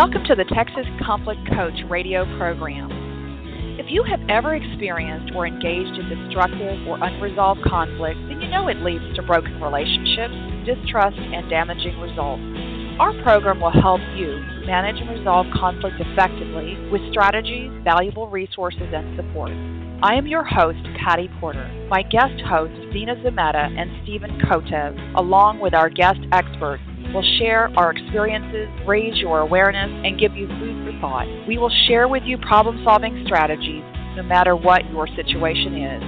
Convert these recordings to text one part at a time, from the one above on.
Welcome to the Texas Conflict Coach radio program. If you have ever experienced or engaged in destructive or unresolved conflict, then you know it leads to broken relationships, distrust, and damaging results. Our program will help you manage and resolve conflict effectively with strategies, valuable resources, and support. I am your host, Pattie Porter. My guest hosts, Dina Zameta and Stephen Kotev, along with our guest experts, will share our experiences, raise your awareness, and give you food for thought. We will share with you problem solving strategies no matter what your situation is.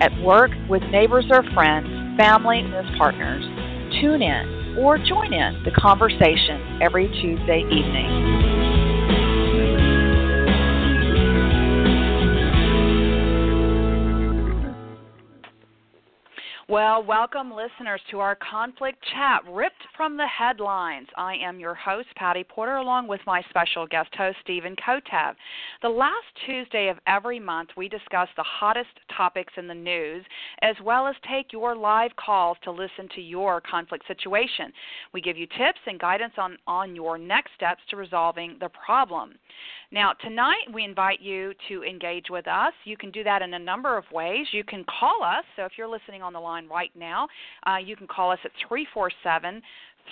At work, with neighbors or friends, family, and as partners. Tune in or join in the conversation every Tuesday evening. Well, welcome listeners to our conflict chat, ripped from the headlines. I am your host, Pattie Porter, along with my special guest host, Stephen Kotev. The last Tuesday of every month, we discuss the hottest topics in the news, as well as take your live calls to listen to your conflict situation. We give you tips and guidance on, on your next steps to resolving the problem. Now, tonight we invite you to engage with us. You can do that in a number of ways. You can call us. So if you're listening on the line right now, uh, you can call us at 347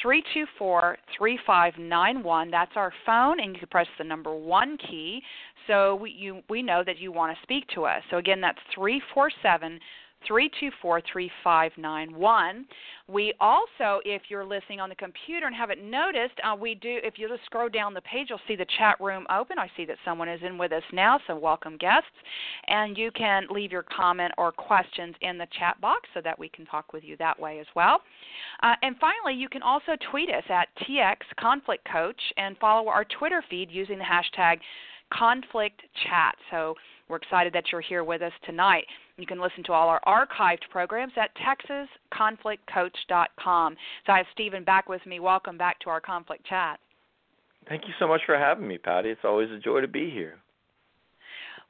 324 3591. That's our phone, and you can press the number one key so we, you, we know that you want to speak to us. So again, that's 347 324 3591. We also, if you're listening on the computer and haven't noticed, uh, we do, if you just scroll down the page, you'll see the chat room open. I see that someone is in with us now, so welcome guests. And you can leave your comment or questions in the chat box so that we can talk with you that way as well. Uh, and finally, you can also tweet us at TX Conflict Coach and follow our Twitter feed using the hashtag conflict chat. So we're excited that you're here with us tonight. You can listen to all our archived programs at texasconflictcoach.com. So I have Stephen back with me. Welcome back to our conflict chat. Thank you so much for having me, Pattie. It's always a joy to be here.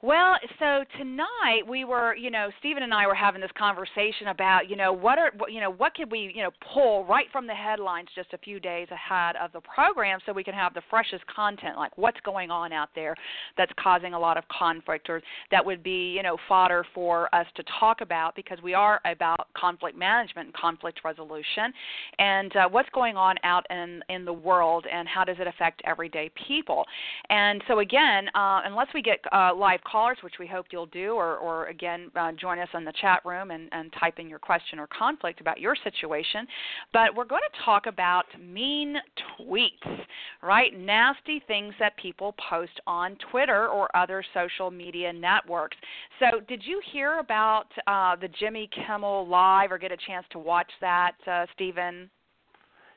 Well, so tonight we were, you know, Stephen and I were having this conversation about, you know, what are, you know, what could we, you know, pull right from the headlines just a few days ahead of the program, so we can have the freshest content, like what's going on out there that's causing a lot of conflict, or that would be, you know, fodder for us to talk about because we are about conflict management and conflict resolution, and uh, what's going on out in in the world, and how does it affect everyday people, and so again, uh, unless we get uh, live callers, which we hope you'll do, or, or again, uh, join us in the chat room and, and type in your question or conflict about your situation. But we're going to talk about mean tweets, right? Nasty things that people post on Twitter or other social media networks. So, did you hear about uh, the Jimmy Kimmel Live or get a chance to watch that, uh, Stephen?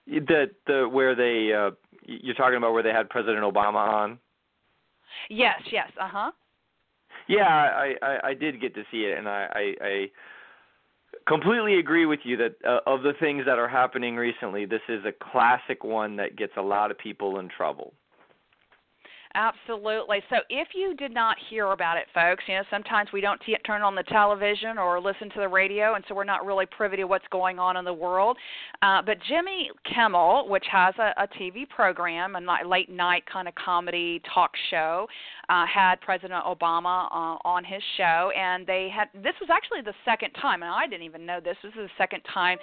The the where they uh, you're talking about where they had President Obama on. Yes, yes, uh huh. Yeah, I, I I did get to see it, and I I, I completely agree with you that uh, of the things that are happening recently, this is a classic one that gets a lot of people in trouble. Absolutely. So if you did not hear about it, folks, you know, sometimes we don't t- turn on the television or listen to the radio, and so we're not really privy to what's going on in the world. Uh, but Jimmy Kimmel, which has a, a TV program, a late night kind of comedy talk show, uh, had President Obama uh, on his show, and they had this was actually the second time, and I didn't even know this. This is the second time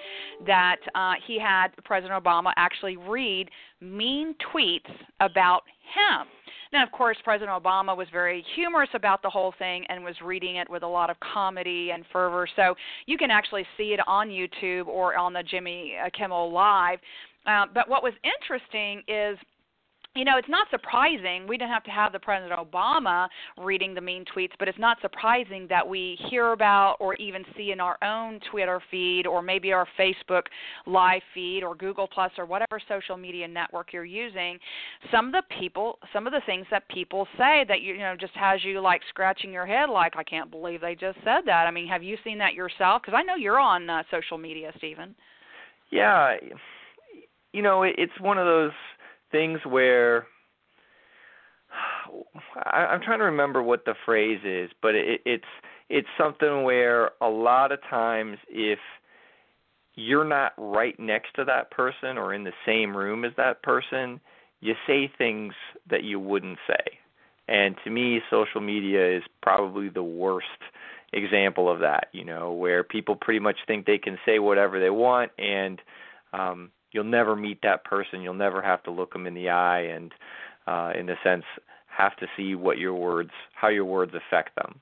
that uh, he had President Obama actually read mean tweets about him. Now, of course, President Obama was very humorous about the whole thing and was reading it with a lot of comedy and fervor. So you can actually see it on YouTube or on the Jimmy Kimmel Live. Uh, but what was interesting is you know, it's not surprising. We didn't have to have the President Obama reading the mean tweets, but it's not surprising that we hear about or even see in our own Twitter feed or maybe our Facebook live feed or Google Plus or whatever social media network you're using, some of the people, some of the things that people say that you, know just has you like scratching your head like I can't believe they just said that. I mean, have you seen that yourself? Because I know you're on uh, social media, Stephen. Yeah, you know, it's one of those things where I, I'm trying to remember what the phrase is, but it, it's it's something where a lot of times if you're not right next to that person or in the same room as that person, you say things that you wouldn't say. And to me, social media is probably the worst example of that, you know, where people pretty much think they can say whatever they want and um you'll never meet that person, you'll never have to look them in the eye and uh in a sense have to see what your words how your words affect them.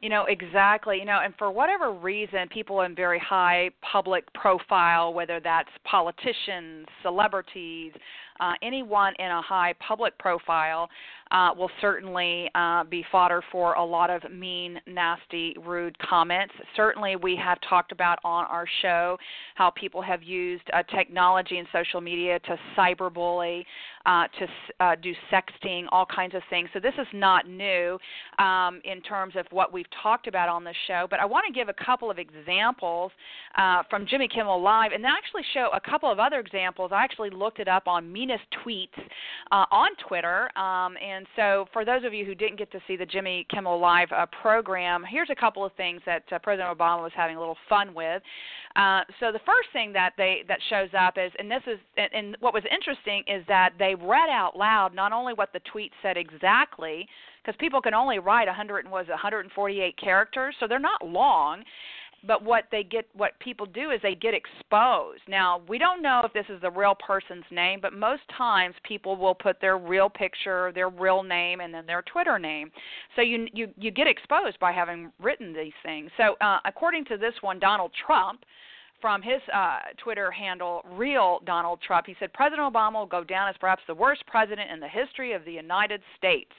You know, exactly. You know, and for whatever reason, people in very high public profile, whether that's politicians, celebrities, uh, anyone in a high public profile uh, will certainly uh, be fodder for a lot of mean, nasty, rude comments. Certainly, we have talked about on our show how people have used uh, technology and social media to cyberbully, uh, to uh, do sexting, all kinds of things. So this is not new um, in terms of what we've talked about on the show. But I want to give a couple of examples uh, from Jimmy Kimmel Live, and then actually show a couple of other examples. I actually looked it up on meanest tweets on Twitter, um, and so for those of you who didn't get to see the Jimmy Kimmel Live uh, program, here's a couple of things that uh, President Obama was having a little fun with. Uh, so the first thing that they that shows up is, and this is, and, and what was interesting is that they read out loud not only what the tweet said exactly, because people can only write 100 was 148 characters, so they're not long but what they get what people do is they get exposed. Now we don't know if this is the real person's name but most times people will put their real picture their real name and then their twitter name. So you you you get exposed by having written these things. So uh, according to this one donald trump from his uh, Twitter handle, Real Donald Trump. He said President Obama will go down as perhaps the worst president in the history of the United States.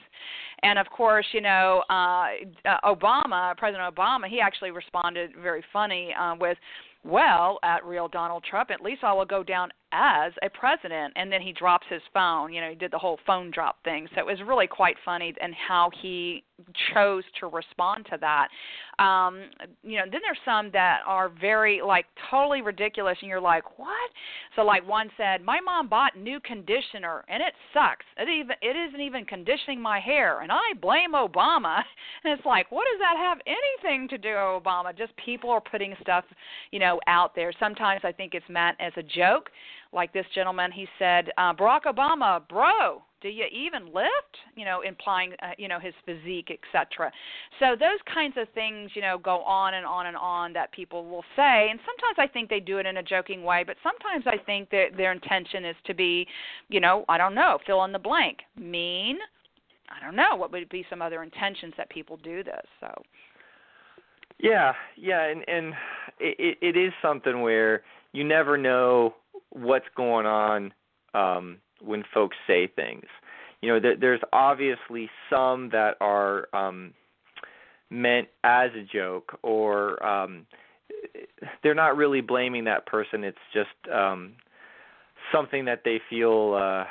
And of course, you know, uh, uh Obama, President Obama, he actually responded very funny uh, with, well, at Real Donald Trump, at least I will go down as a president. And then he drops his phone. You know, he did the whole phone drop thing. So it was really quite funny and how he chose to respond to that. Um, you know, then there's some that are very like totally ridiculous, and you're like, what? So like one said, my mom bought new conditioner and it sucks. It even it isn't even conditioning my hair, and I blame Obama. And it's like, what does that have anything to do with Obama? Just people are putting stuff, you know, out there. Sometimes I think it's meant as a joke like this gentleman he said uh, barack obama bro do you even lift? You know implying uh, you know his physique etc so those kinds of things you know go on and on and on that people will say. And sometimes i think they do it in a joking way but sometimes i think that their intention is to be you know i don't know fill in the blank. Mean? I don't know. What would be some other intentions that people do this? So. Yeah yeah and and it it is something where you never know what's going on um, when folks say things. You know, there, there's obviously some that are um, meant as a joke, or um, they're not really blaming that person. It's just um, something that they feel uh,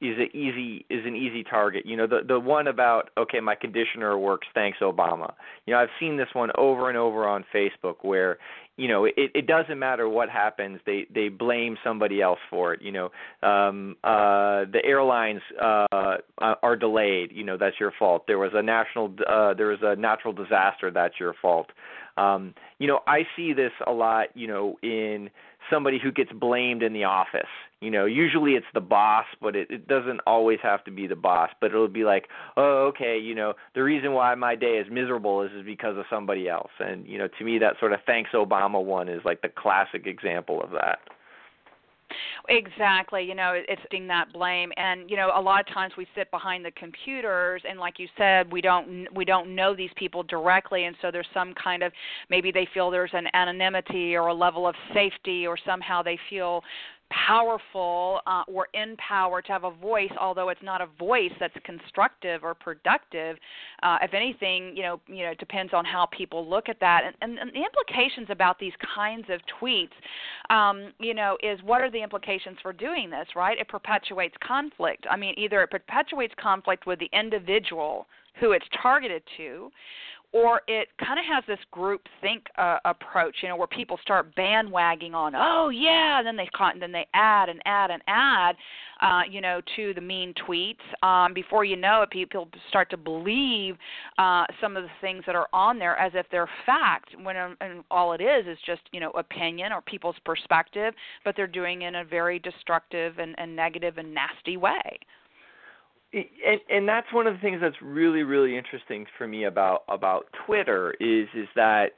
is an easy is an easy target. You know, the the one about okay, my conditioner works, thanks Obama. You know, I've seen this one over and over on Facebook where you know it it doesn't matter what happens they they blame somebody else for it you know um uh the airlines uh are delayed you know that's your fault there was a national uh there was a natural disaster that's your fault um you know i see this a lot you know in somebody who gets blamed in the office. You know, usually it's the boss, but it, it doesn't always have to be the boss. But it'll be like, oh, okay, you know, the reason why my day is miserable is, is because of somebody else. And you know, to me, that sort of thanks Obama one is like the classic example of that. Exactly. You know, it's being that blame, and you know, a lot of times we sit behind the computers, and like you said, we don't we don't know these people directly, and so there's some kind of maybe they feel there's an anonymity or a level of safety, or somehow they feel powerful uh, or in power to have a voice, although it's not a voice that's constructive or productive. Uh, if anything, you know, you know, it depends on how people look at that, and, and, and the implications about these kinds of tweets, um, you know, is what are the implications for doing this? Right? It perpetuates conflict. I mean, either it perpetuates conflict with the individual who it's targeted to or it kind of has this group think uh, approach, you know, where people start bandwagging on, oh yeah, and then they and then they add and add and add, uh, you know, to the mean tweets. Um, before you know it, people start to believe uh, some of the things that are on there as if they're fact, when um, and all it is is just you know opinion or people's perspective, but they're doing it in a very destructive and, and negative and nasty way and and that's one of the things that's really really interesting for me about about Twitter is is that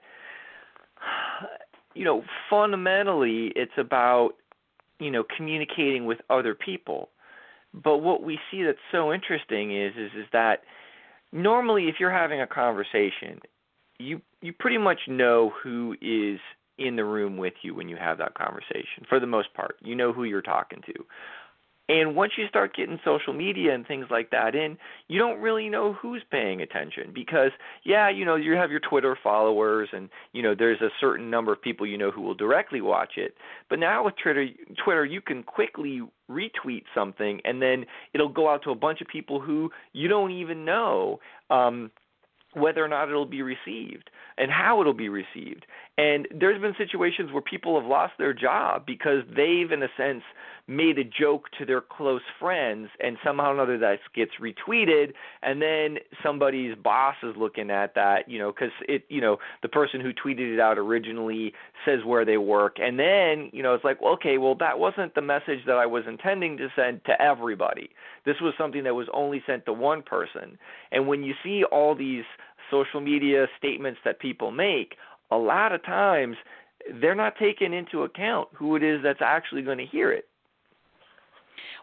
you know fundamentally it's about you know communicating with other people. But what we see that's so interesting is is is that normally if you're having a conversation you you pretty much know who is in the room with you when you have that conversation for the most part. You know who you're talking to and once you start getting social media and things like that in, you don't really know who's paying attention because yeah, you know, you have your Twitter followers and you know, there's a certain number of people you know who will directly watch it. But now with Twitter Twitter you can quickly retweet something and then it'll go out to a bunch of people who you don't even know um whether or not it'll be received and how it'll be received. And there's been situations where people have lost their job because they've, in a sense, made a joke to their close friends, and somehow or another that gets retweeted, and then somebody's boss is looking at that, you know, because it, you know, the person who tweeted it out originally says where they work, and then, you know, it's like, well, okay, well, that wasn't the message that I was intending to send to everybody. This was something that was only sent to one person. And when you see all these social media statements that people make, a lot of times they're not taking into account who it is that's actually going to hear it.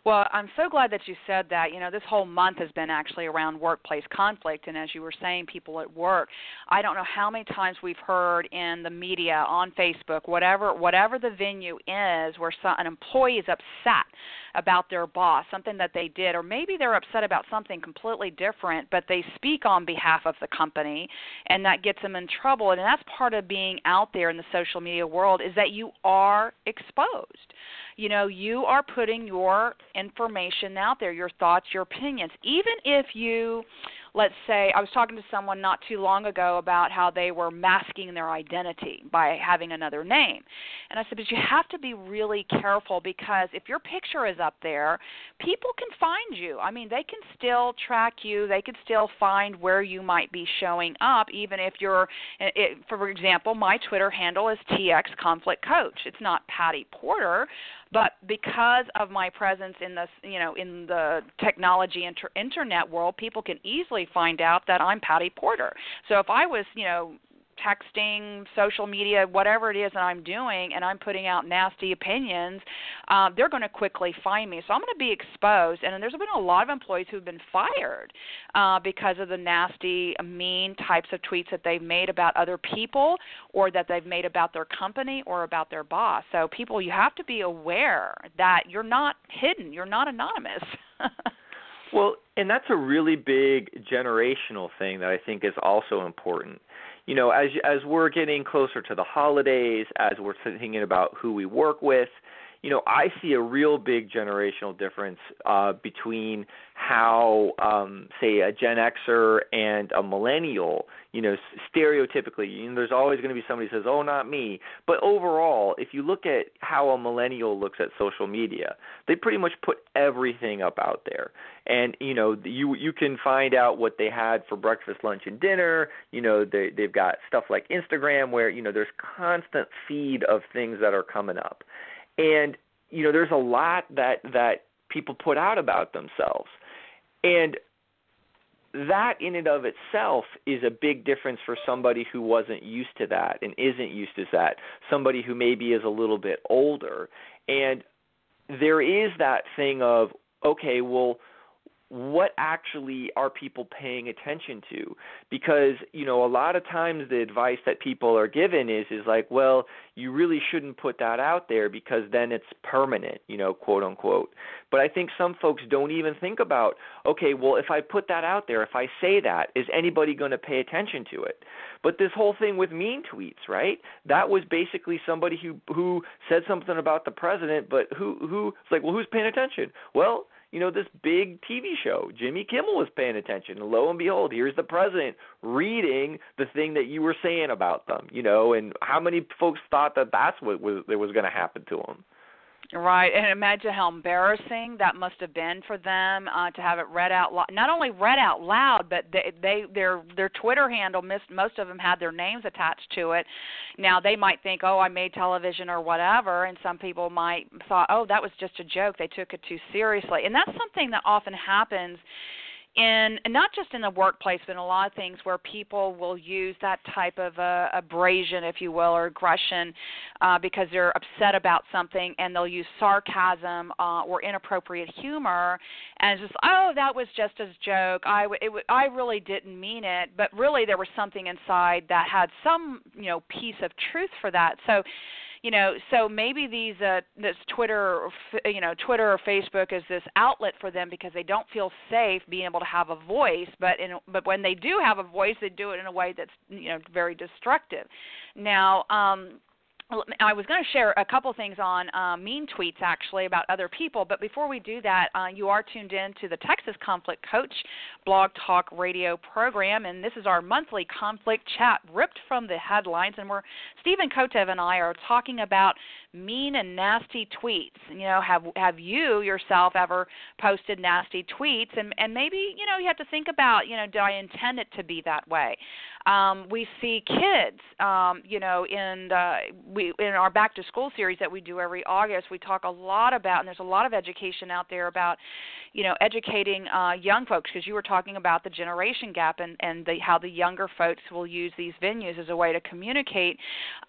Well, I'm so glad that you said that. You know, this whole month has been actually around workplace conflict, and as you were saying, people at work. I don't know how many times we've heard in the media, on Facebook, whatever, whatever the venue is, where some, an employee is upset about their boss, something that they did, or maybe they're upset about something completely different, but they speak on behalf of the company, and that gets them in trouble. And that's part of being out there in the social media world is that you are exposed you know you are putting your information out there your thoughts your opinions. Even if you let's say I was talking to someone not too long ago about how they were masking their identity by having another name. And I said, but you have to be really careful because if your picture is up there, people can find you. I mean, they can still track you. They can still find where you might be showing up, even if you're, it, for example, my Twitter handle is TX Conflict Coach. It's not Pattie Porter, but because of my presence in the you know in the technology inter- internet world people can easily find out that I'm Pattie Porter so if I was you know texting, social media, whatever it is that I'm doing, and I'm putting out nasty opinions, uh, they're going to quickly find me. So I'm going to be exposed. And there's been a lot of employees who've been fired uh, because of the nasty, mean types of tweets that they've made about other people, or that they've made about their company or about their boss. So people, you have to be aware that you're not hidden. You're not anonymous. Well, and that's a really big generational thing that I think is also important. You know, as as we're getting closer to the holidays, as we're thinking about who we work with, you know, I see a real big generational difference uh, between how, um, say, a Gen Xer and a millennial, you know, stereotypically, you know, there's always going to be somebody who says, "Oh, not me." But overall, if you look at how a millennial looks at social media, they pretty much put everything up out there, and you know, you you can find out what they had for breakfast, lunch, and dinner. You know, they they've got stuff like Instagram where you know there's constant feed of things that are coming up and you know there's a lot that that people put out about themselves. And that in and of itself is a big difference for somebody who wasn't used to that and isn't used to that somebody who maybe is a little bit older. And there is that thing of okay well what actually are people paying attention to? Because you know a lot of times the advice that people are given is is like well you really shouldn't put that out there because then it's permanent you know quote unquote. But i think some folks don't even think about okay well if i put that out there if i say that is anybody going to pay attention to it? But this whole thing with mean tweets right? That was basically somebody who who said something about the president but who who it's like well who's paying attention? Well you know, this big TV show. Jimmy Kimmel was paying attention. And lo and behold, here's the president reading the thing that you were saying about them, you know, and how many folks thought that that's what was was going to happen to them. Right, and imagine how embarrassing that must have been for them uh, to have it read out loud. Not only read out loud, but they, they their their Twitter handle. Missed, most of them had their names attached to it. Now they might think, oh, I made television or whatever, and some people might thought, oh, that was just a joke. They took it too seriously, and that's something that often happens in not just in the workplace, but in a lot of things where people will use that type of uh, abrasion, if you will, or aggression, uh, because they're upset about something, and they'll use sarcasm uh, or inappropriate humor, and just, oh, that was just a joke. I it, I really didn't mean it, but really there was something inside that had some, you know, piece of truth for that. So you know so maybe these uh this twitter or you know twitter or facebook is this outlet for them because they don't feel safe being able to have a voice but in but when they do have a voice they do it in a way that's you know very destructive. Now um I was going to share a couple things on uh, mean tweets actually about other people, but before we do that, uh, you are tuned in to the Texas Conflict Coach blog talk radio program, and this is our monthly conflict chat ripped from the headlines. And we're Stephen Kotev and I are talking about mean and nasty tweets. You know, have have you yourself ever posted nasty tweets? And and maybe you know you have to think about you know did I intend it to be that way? Um, we see kids, um, you know, in the, we in our back to school series that we do every August. We talk a lot about, and there's a lot of education out there about, you know, educating uh, young folks because you were talking about the generation gap and and the, how the younger folks will use these venues as a way to communicate.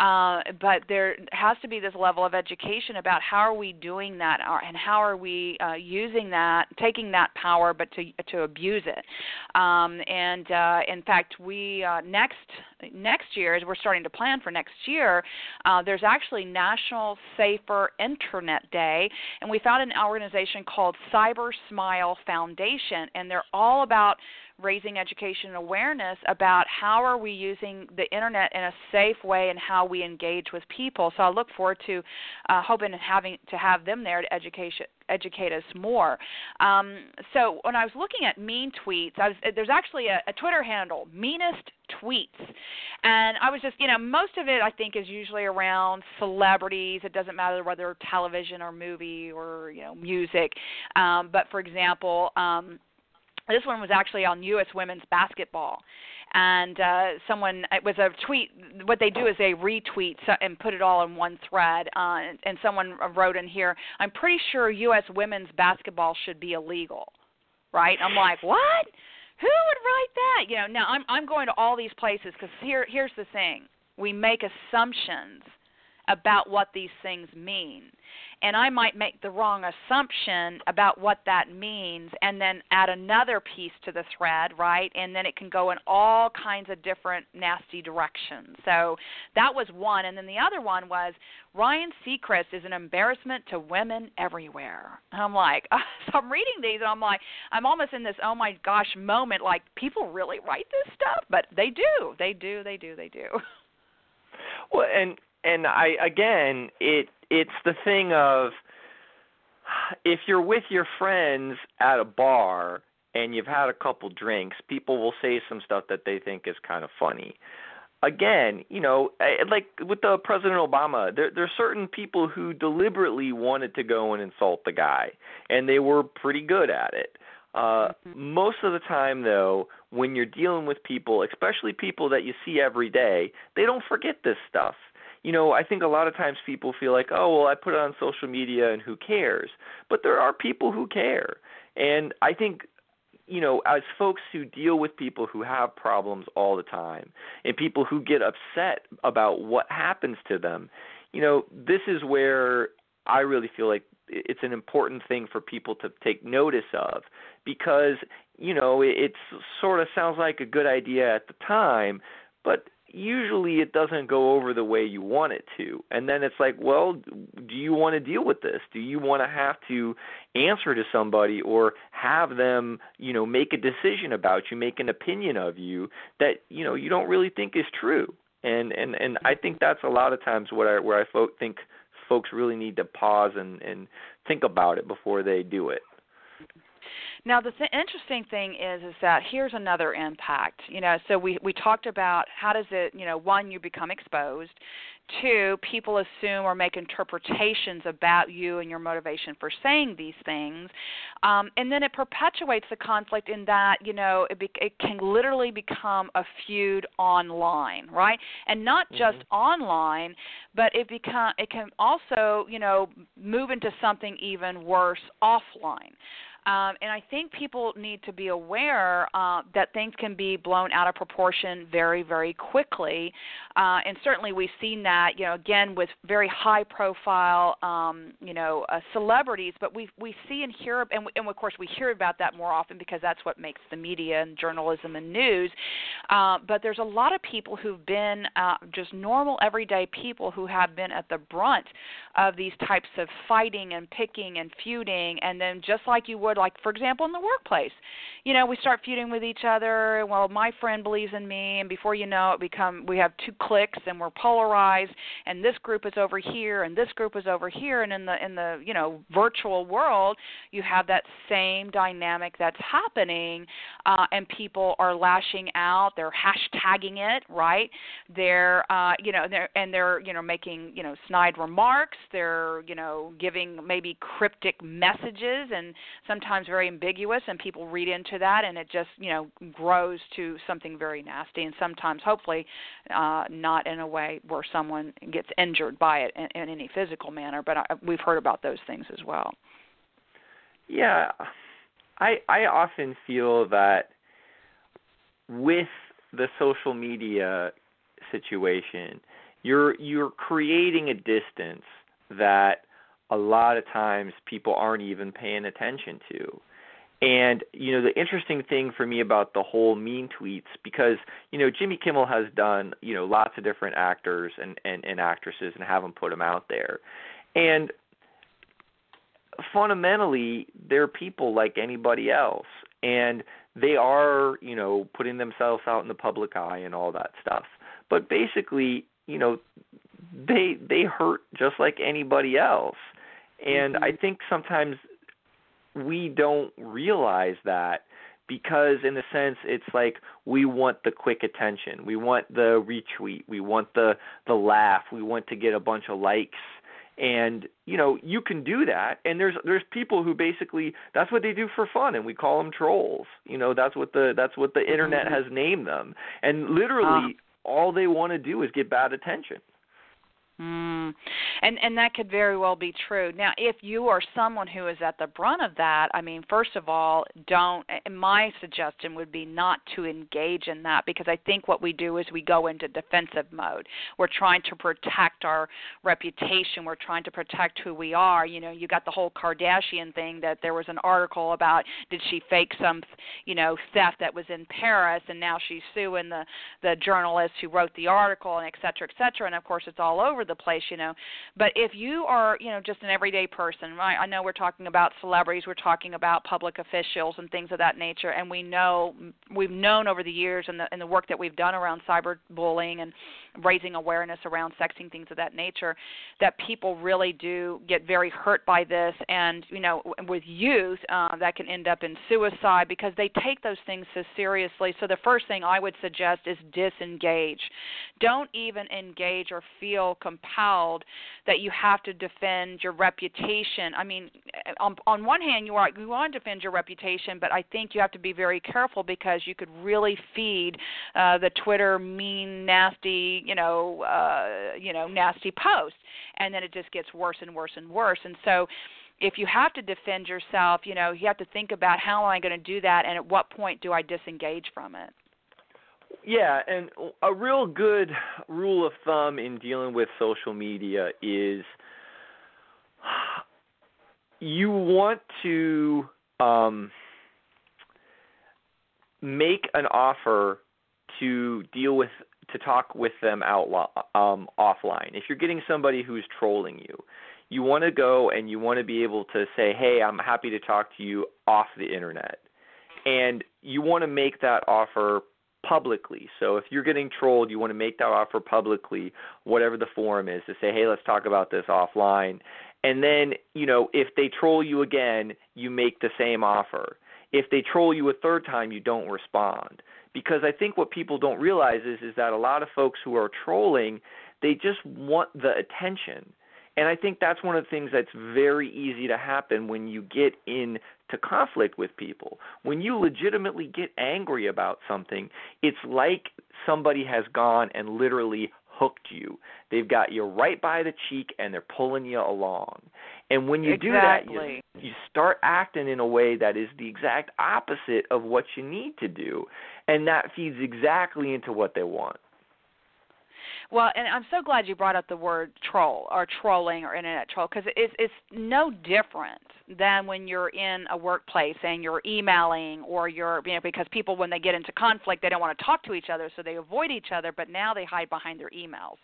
Uh, but there has to be this level of education about how are we doing that uh, and how are we uh, using that, taking that power, but to to abuse it. Um, and uh, in fact, we uh, next next year, as we're starting to plan for next year, uh, there's actually National Safer Internet Day, and we found an organization called Cyber Smile Foundation, and they're all about raising education and awareness about how are we using the internet in a safe way and how we engage with people. So I look forward to uh, hoping and having to have them there to education educate us more. Um, so when I was looking at mean tweets, was, there's actually a, a Twitter handle, meanest tweets, and I was just, you know, most of it I think is usually around celebrities. It doesn't matter whether television or movie or you know music. Um, but for example. Um, this one was actually on U.S. women's basketball, and uh, someone it was a tweet. What they do is they retweet and put it all in one thread. Uh, and someone wrote in here, "I'm pretty sure U.S. women's basketball should be illegal." Right? I'm like, what? Who would write that? You know. Now I'm I'm going to all these places because here here's the thing: we make assumptions about what these things mean and I might make the wrong assumption about what that means and then add another piece to the thread, right? And then it can go in all kinds of different nasty directions. So that was one. And then the other one was Ryan Seacrest is an embarrassment to women everywhere. And I'm like, so I'm reading these and I'm like, I'm almost in this oh my gosh moment like people really write this stuff, but they do. They do, they do, they do. Well, and and I again, it it's the thing of if you're with your friends at a bar and you've had a couple drinks, people will say some stuff that they think is kind of funny. Again, you know, like with the President Obama, there there's certain people who deliberately wanted to go and insult the guy, and they were pretty good at it. Uh, mm-hmm. Most of the time, though, when you're dealing with people, especially people that you see every day, they don't forget this stuff you know, I think a lot of times people feel like, oh, well, I put it on social media and who cares? But there are people who care. And I think you know, as folks who deal with people who have problems all the time and people who get upset about what happens to them, you know, this is where I really feel like it's an important thing for people to take notice of because, you know, it, sort of sounds like a good idea at the time, but usually it doesn't go over the way you want it to. And then it's like, well, do you want to deal with this? Do you want to have to answer to somebody or have them, you know, make a decision about you, make an opinion of you that, you know, you don't really think is true? And and and I think that's a lot of times what I where I fo- think folks really need to pause and and think about it before they do it. Now the th- interesting thing is is that here's another impact. You know, so we we talked about how does it, you know, one you become exposed, two people assume or make interpretations about you and your motivation for saying these things, um, and then it perpetuates the conflict in that you know it, be- it can literally become a feud online, right? And not just mm-hmm. online, but it become it can also you know move into something even worse offline. Um, and I think people need to be aware uh, that things can be blown out of proportion very, very quickly. Uh, and certainly we've seen that, you know, again with very high-profile, um, you know, uh, celebrities. But we we see and hear, and, and of course we hear about that more often because that's what makes the media and journalism and news. Uh, but there's a lot of people who've been uh, just normal, everyday people who have been at the brunt of these types of fighting and picking and feuding, and then just like you would like for example in the workplace. You know we start feuding with each other well my friend believes in me and before you know it become we have two cliques and we're polarized and this group is over here and this group is over here and in the in the you know virtual world you have that same dynamic that's happening uh and people are lashing out they're hashtagging it right? They're uh you know they're and they're you know making you know snide remarks they're you know giving maybe cryptic messages and sometimes sometimes very ambiguous and people read into that and it just you know grows to something very nasty and sometimes hopefully uh, not in a way where someone gets injured by it in, in any physical manner but I, we've heard about those things as well. Yeah. I i often feel that with the social media situation you're you're creating a distance that a lot of times people aren't even paying attention to. And you know the interesting thing for me about the whole mean tweets because you know Jimmy Kimmel has done you know lots of different actors and and, and actresses and have them put them out there, and fundamentally they're people like anybody else, and they are you know putting themselves out in the public eye and all that stuff. But basically you know they they hurt just like anybody else and mm-hmm. I think sometimes we don't realize that because in a sense it's like we want the quick attention. We want the retweet, we want the the laugh, we want to get a bunch of likes and you know you can do that and there's there's people who basically that's what they do for fun and we call them trolls you know that's what the that's what the internet mm-hmm. has named them and literally uh. all they want to do is get bad attention Mm. And and that could very well be true. Now, if you are someone who is at the brunt of that, I mean, first of all, don't. My suggestion would be not to engage in that because I think what we do is we go into defensive mode. We're trying to protect our reputation. We're trying to protect who we are. You know, you got the whole Kardashian thing that there was an article about did she fake some, you know, theft that was in Paris, and now she's suing the the journalist who wrote the article, and et cetera, et cetera. And of course, it's all over the place, you know. But if you are, you know, just an everyday person, right? I know we're talking about celebrities, we're talking about public officials and things of that nature, and we know we've known over the years and the and the work that we've done around cyberbullying and raising awareness around sexing things of that nature that people really do get very hurt by this. And you know with youth uh, that can end up in suicide because they take those things so seriously. So the first thing i would suggest is disengage. Don't even engage or feel compelled that you have to defend your reputation. I mean on on one hand you are you want to defend your reputation but i think you have to be very careful because you could really feed uh, the twitter mean nasty you know uh, you know nasty posts, and then it just gets worse and worse and worse. And so if you have to defend yourself, you know, you have to think about how am I going to do that and at what point do I disengage from it? Yeah, and a real good rule of thumb in dealing with social media is you want to um, make an offer to deal with to talk with them out um, offline. If you're getting somebody who's trolling you, you want to go and you want to be able to say, "Hey, I'm happy to talk to you off the internet," and you want to make that offer publicly. So if you're getting trolled, you want to make that offer publicly, whatever the forum is, to say, "Hey, let's talk about this offline." And then, you know, if they troll you again, you make the same offer. If they troll you a third time, you don't respond. Because I think what people don't realize is is that a lot of folks who are trolling, they just want the attention. And I think that's one of the things that's very easy to happen when you get into conflict with people. When you legitimately get angry about something, it's like somebody has gone and literally hooked you. They've got you right by the cheek and they're pulling you along. And when you exactly. do that, you, you start acting in a way that is the exact opposite of what you need to do. And that feeds exactly into what they want. Well, and I'm so glad you brought up the word troll or trolling or internet troll because it's it's no different than when you're in a workplace and you're emailing or you're you know because people when they get into conflict they don't want to talk to each other so they avoid each other but now they hide behind their emails.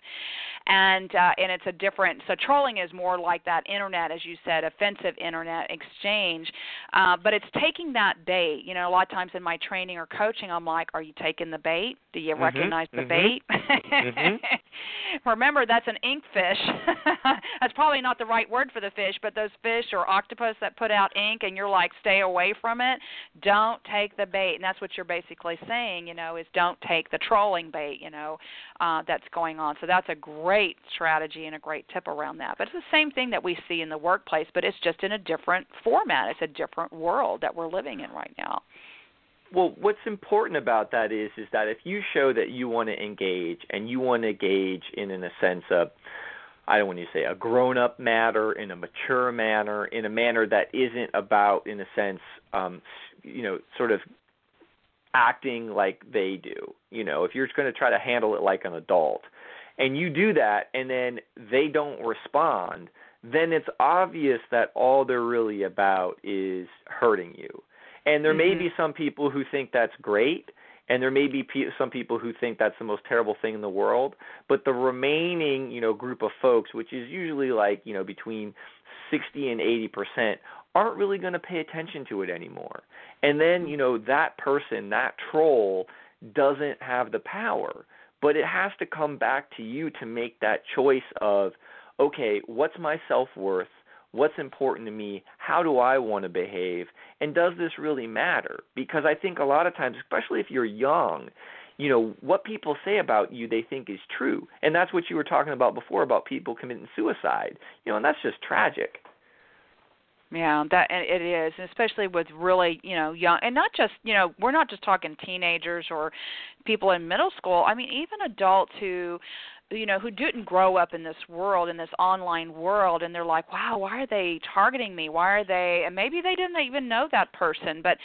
And uh, and it's a different so trolling is more like that internet as you said offensive internet exchange uh, but it's taking that bait. You know a lot of times in my training or coaching i'm like are you taking the bait? Do you mm-hmm, recognize the mm-hmm. bait? Mm-hmm. remember that's an ink fish. That's probably not the right word for the fish but those fish or octopus that put out ink and you're like stay away from it. Don't take the bait. And that's what you're basically saying you know is don't take the trolling bait you know uh, that's going on. So that's a great strategy and a great tip around that. But it's the same thing that we see in the workplace but it's just in a different format. It's a different world that we're living in right now. Well, what's important about that is is that if you show that you want to engage and you want to engage in, in a sense of I don't want to say a grown up manner, in a mature manner, in a manner that isn't about, in a sense, um, you know, sort of acting like they do. You know, if you're going to try to handle it like an adult, and you do that, and then they don't respond, then it's obvious that all they're really about is hurting you. And there mm-hmm. may be some people who think that's great, and there may be pe- some people who think that's the most terrible thing in the world but the remaining you know group of folks which is usually like you know between 60 and 80 percent aren't really going to pay attention to it anymore. And then mm-hmm. you know that person that troll doesn't have the power. But it has to come back to you to make that choice of okay what's my self worth what's important to me, how do I want to behave, and does this really matter? Because I think a lot of times, especially if you're young, you know, what people say about you they think is true. And that's what you were talking about before about people committing suicide. You know, and that's just tragic. Yeah, that it is, especially with really, you know, young and not just, you know, we're not just talking teenagers or people in middle school. I mean, even adults who you know who didn't grow up in this world in this online world and they're like wow why are they targeting me? Why are they and maybe they didn't even know that person but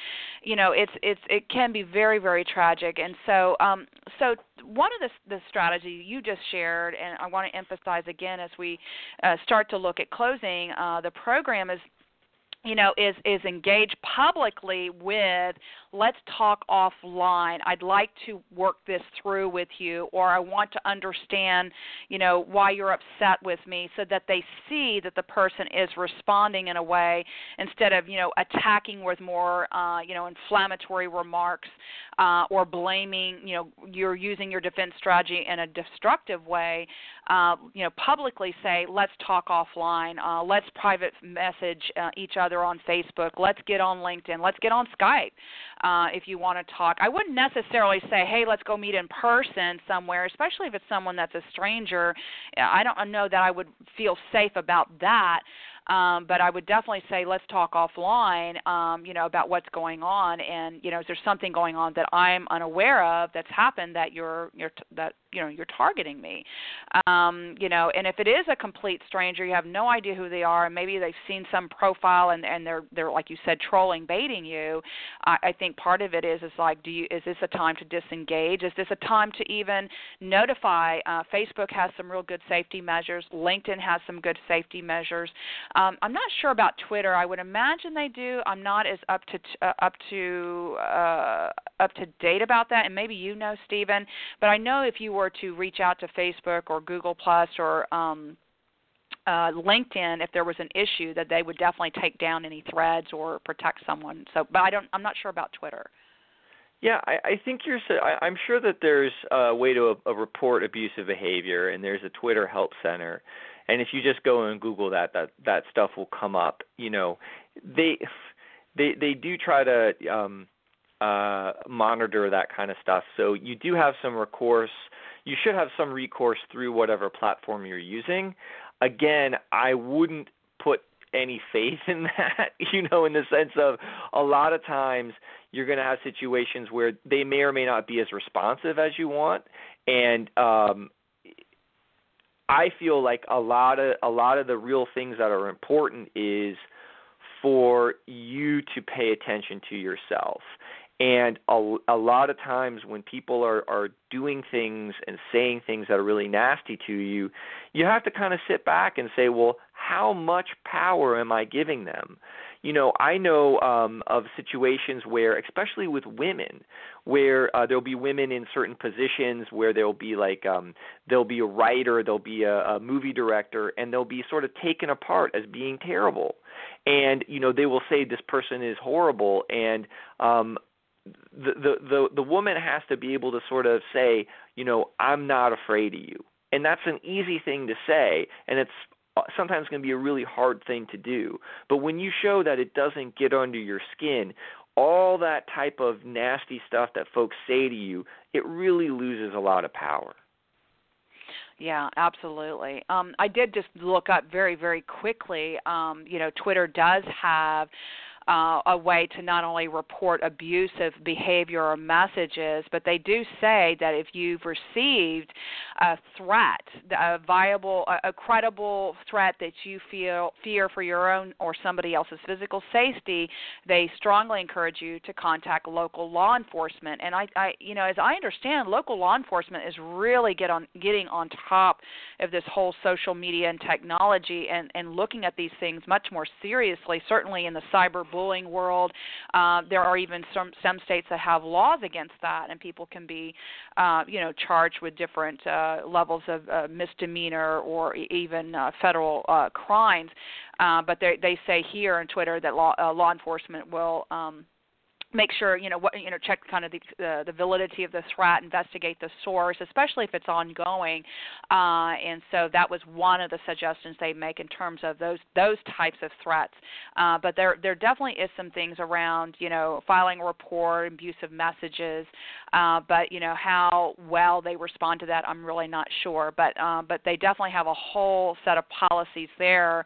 you know it's it's it can be very very tragic. And so um so one of the the strategy you just shared and I want to emphasize again as we uh, start to look at closing uh the program is you know is is engage publicly with let's talk offline. I'd like to work this through with you or i want to understand you know why you're upset with me so that they see that the person is responding in a way instead of you know attacking with more uh you know inflammatory remarks uh or blaming you know you're using your defense strategy in a destructive way uh you know publicly say let's talk offline. Uh let's private message uh, each other on facebook. Let's get on linkedin. Let's get on skype uh, if you want to talk. I wouldn't necessarily say, hey, let's go meet in person somewhere, especially if it's someone that's a stranger. I don't know that I would feel safe about that. Um, but I would definitely say let's talk offline, um, you know, about what's going on, and you know, is there something going on that I'm unaware of that's happened that you're you're that you know you're targeting me, um, you know, and if it is a complete stranger, you have no idea who they are, and maybe they've seen some profile and and they're they're like you said trolling, baiting you. I, I think part of it is is like, do you is this a time to disengage? Is this a time to even notify? Uh, Facebook has some real good safety measures. LinkedIn has some good safety measures. Um, I'm not sure about Twitter. I would imagine they do. I'm not as up to uh, up to uh, up to date about that, and maybe you know, Stephen. But I know if you were to reach out to Facebook or Google Plus or um, uh, LinkedIn, if there was an issue, that they would definitely take down any threads or protect someone. So, but I don't. I'm not sure about Twitter. Yeah, I, I think you're. I, I'm sure that there's a way to uh, report abusive behavior, and there's a Twitter help center and if you just go and google that that that stuff will come up you know they they they do try to um, uh, monitor that kind of stuff. So you do have some recourse. You should have some recourse through whatever platform you're using. Again, I wouldn't put any faith in that, you know, in the sense of a lot of times you're going to have situations where they may or may not be as responsive as you want, and um, I feel like a lot of a lot of the real things that are important is for you to pay attention to yourself. And a, a lot of times when people are, are doing things and saying things that are really nasty to you, you have to kind of sit back and say, well, how much power am I giving them? you know, I know um, of situations where, especially with women, where uh, there'll be women in certain positions where there'll be like um, there'll be a writer, there'll be a, a movie director, and they'll be sort of taken apart as being terrible, and you know they will say this person is horrible, and um, the the the woman has to be able to sort of say, you know, I'm not afraid of you. And that's an easy thing to say, and it's uh, sometimes going to be a really hard thing to do. But when you show that it doesn't get under your skin, all that type of nasty stuff that folks say to you, it really loses a lot of power. Yeah, absolutely. Um, I did just look up very, very quickly. Um, you know, Twitter does have uh, a way to not only report abusive behavior or messages, but they do say that if you've received a threat, a viable, a, a credible threat that you feel fear for your own or somebody else's physical safety, they strongly encourage you to contact local law enforcement. And I, I you know, as I understand, local law enforcement is really get on getting on top of this whole social media and technology and and looking at these things much more seriously. Certainly in the cyber bullying world. Uh, there are even some some states that have laws against that, and people can be, uh, you know, charged with different uh, levels of uh, misdemeanor or even uh, federal uh, crimes. Uh, but they they say here on Twitter that law uh, law enforcement will. Um, make sure you know what you know check kind of the uh, the validity of the threat investigate the source especially if it's ongoing. Uh, and so that was one of the suggestions they make in terms of those those types of threats. Uh, but there there definitely is some things around you know filing a report abusive messages. Uh, but you know how well they respond to that I'm really not sure. But uh, but they definitely have a whole set of policies there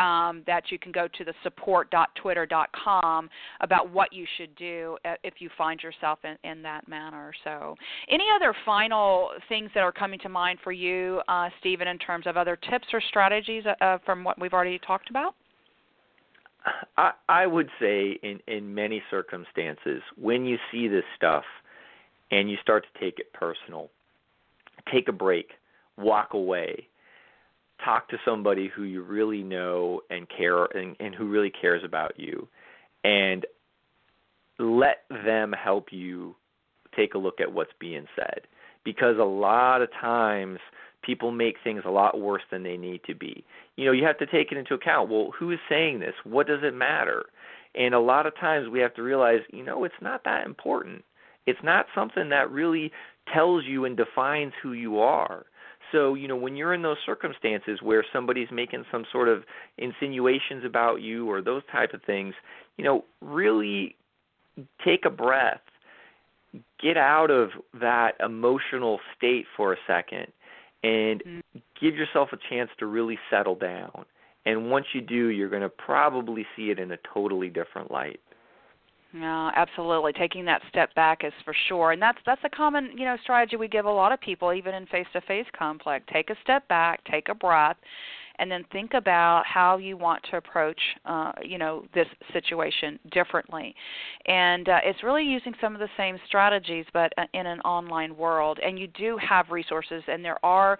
um, that you can go to the support.twitter.com about what you should do uh, if you find yourself in, in that manner. So, any other final things that are coming to mind for you, uh, Stephen, in terms of other tips or strategies uh, uh from what we've already talked about? I, I would say, in in many circumstances, when you see this stuff and you start to take it personal, take a break, walk away, talk to somebody who you really know and care and, and who really cares about you and let them help you take a look at what's being said because a lot of times people make things a lot worse than they need to be. You know, you have to take it into account. Well, who is saying this? What does it matter? And a lot of times we have to realize, you know, it's not that important. It's not something that really tells you and defines who you are. So, you know, when you're in those circumstances where somebody's making some sort of insinuations about you or those type of things, you know, really take a breath. Get out of that emotional state for a second and mm-hmm. give yourself a chance to really settle down. And once you do, you're going to probably see it in a totally different light. Yeah, absolutely. Taking that step back is for sure, and that's that's a common you know strategy we give a lot of people, even in face-to-face conflict. Take a step back, take a breath, and then think about how you want to approach uh, you know this situation differently. And uh, it's really using some of the same strategies but uh, in an online world. And you do have resources and there are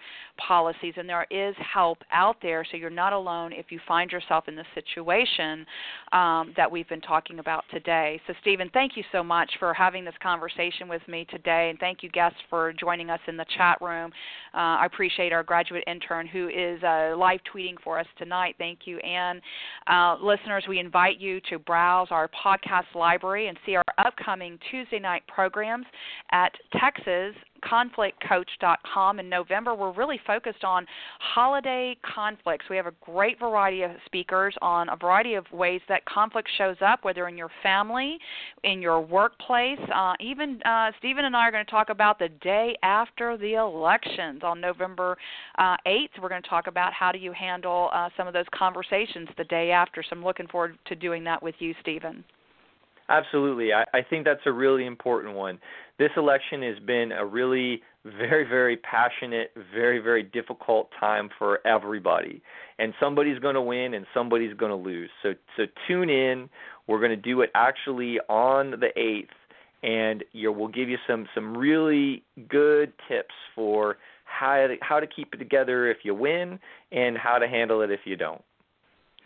policies and there is help out there so you're not alone if you find yourself in this situation um, that we've been talking about today. So stephen thank you so much for having this conversation with me today and thank you guests for joining us in the chat room. Uh, i appreciate our graduate intern who is a live tweeting for us tonight. Thank you, Anne. Uh, listeners, we invite you to browse our podcast library and see our upcoming Tuesday night programs at Texas conflictcoach.com. In November, we're really focused on holiday conflicts. We have a great variety of speakers on a variety of ways that conflict shows up, whether in your family, in your workplace. Uh, even uh, Stephen and I are going to talk about the day after the elections on November uh, 8th. We're going to talk about how do you handle uh, some of those conversations the day after. So I'm looking forward to doing that with you, Stephen. Absolutely. I, I think that's a really important one. This election has been a really very, very passionate, very, very difficult time for everybody. And somebody's going to win and somebody's going to lose. So, so tune in. We're going to do it actually on the 8th, and you we'll give you some, some really good tips for how to, how to keep it together if you win and how to handle it if you don't.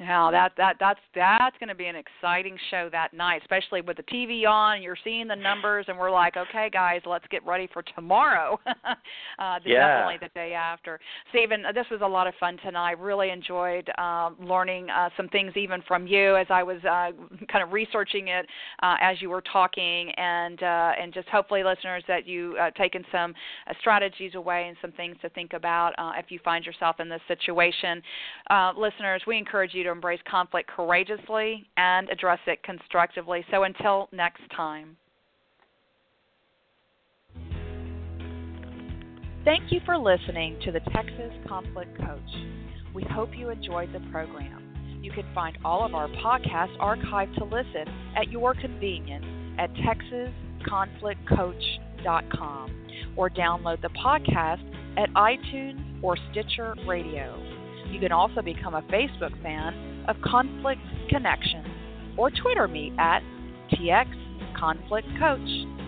Now that that that's that's going to be an exciting show that night, especially with the TV on. You're seeing the numbers, and we're like, okay, guys, let's get ready for tomorrow. uh, yeah. Definitely the day after. Stephen, this was a lot of fun tonight. Really enjoyed uh, learning uh, some things even from you as I was uh, kind of researching it uh, as you were talking, and uh, and just hopefully listeners that you uh, taken some uh, strategies away and some things to think about uh, if you find yourself in this situation. Uh, listeners, we encourage you to embrace conflict courageously and address it constructively. So until next time. Thank you for listening to the Texas Conflict Coach. We hope you enjoyed the program. You can find all of our podcasts archived to listen at your convenience at texasconflictcoach.com or download the podcast at iTunes or Stitcher Radio. You can also become a Facebook fan of Conflict Connections or Twitter me at TX Conflict Coach.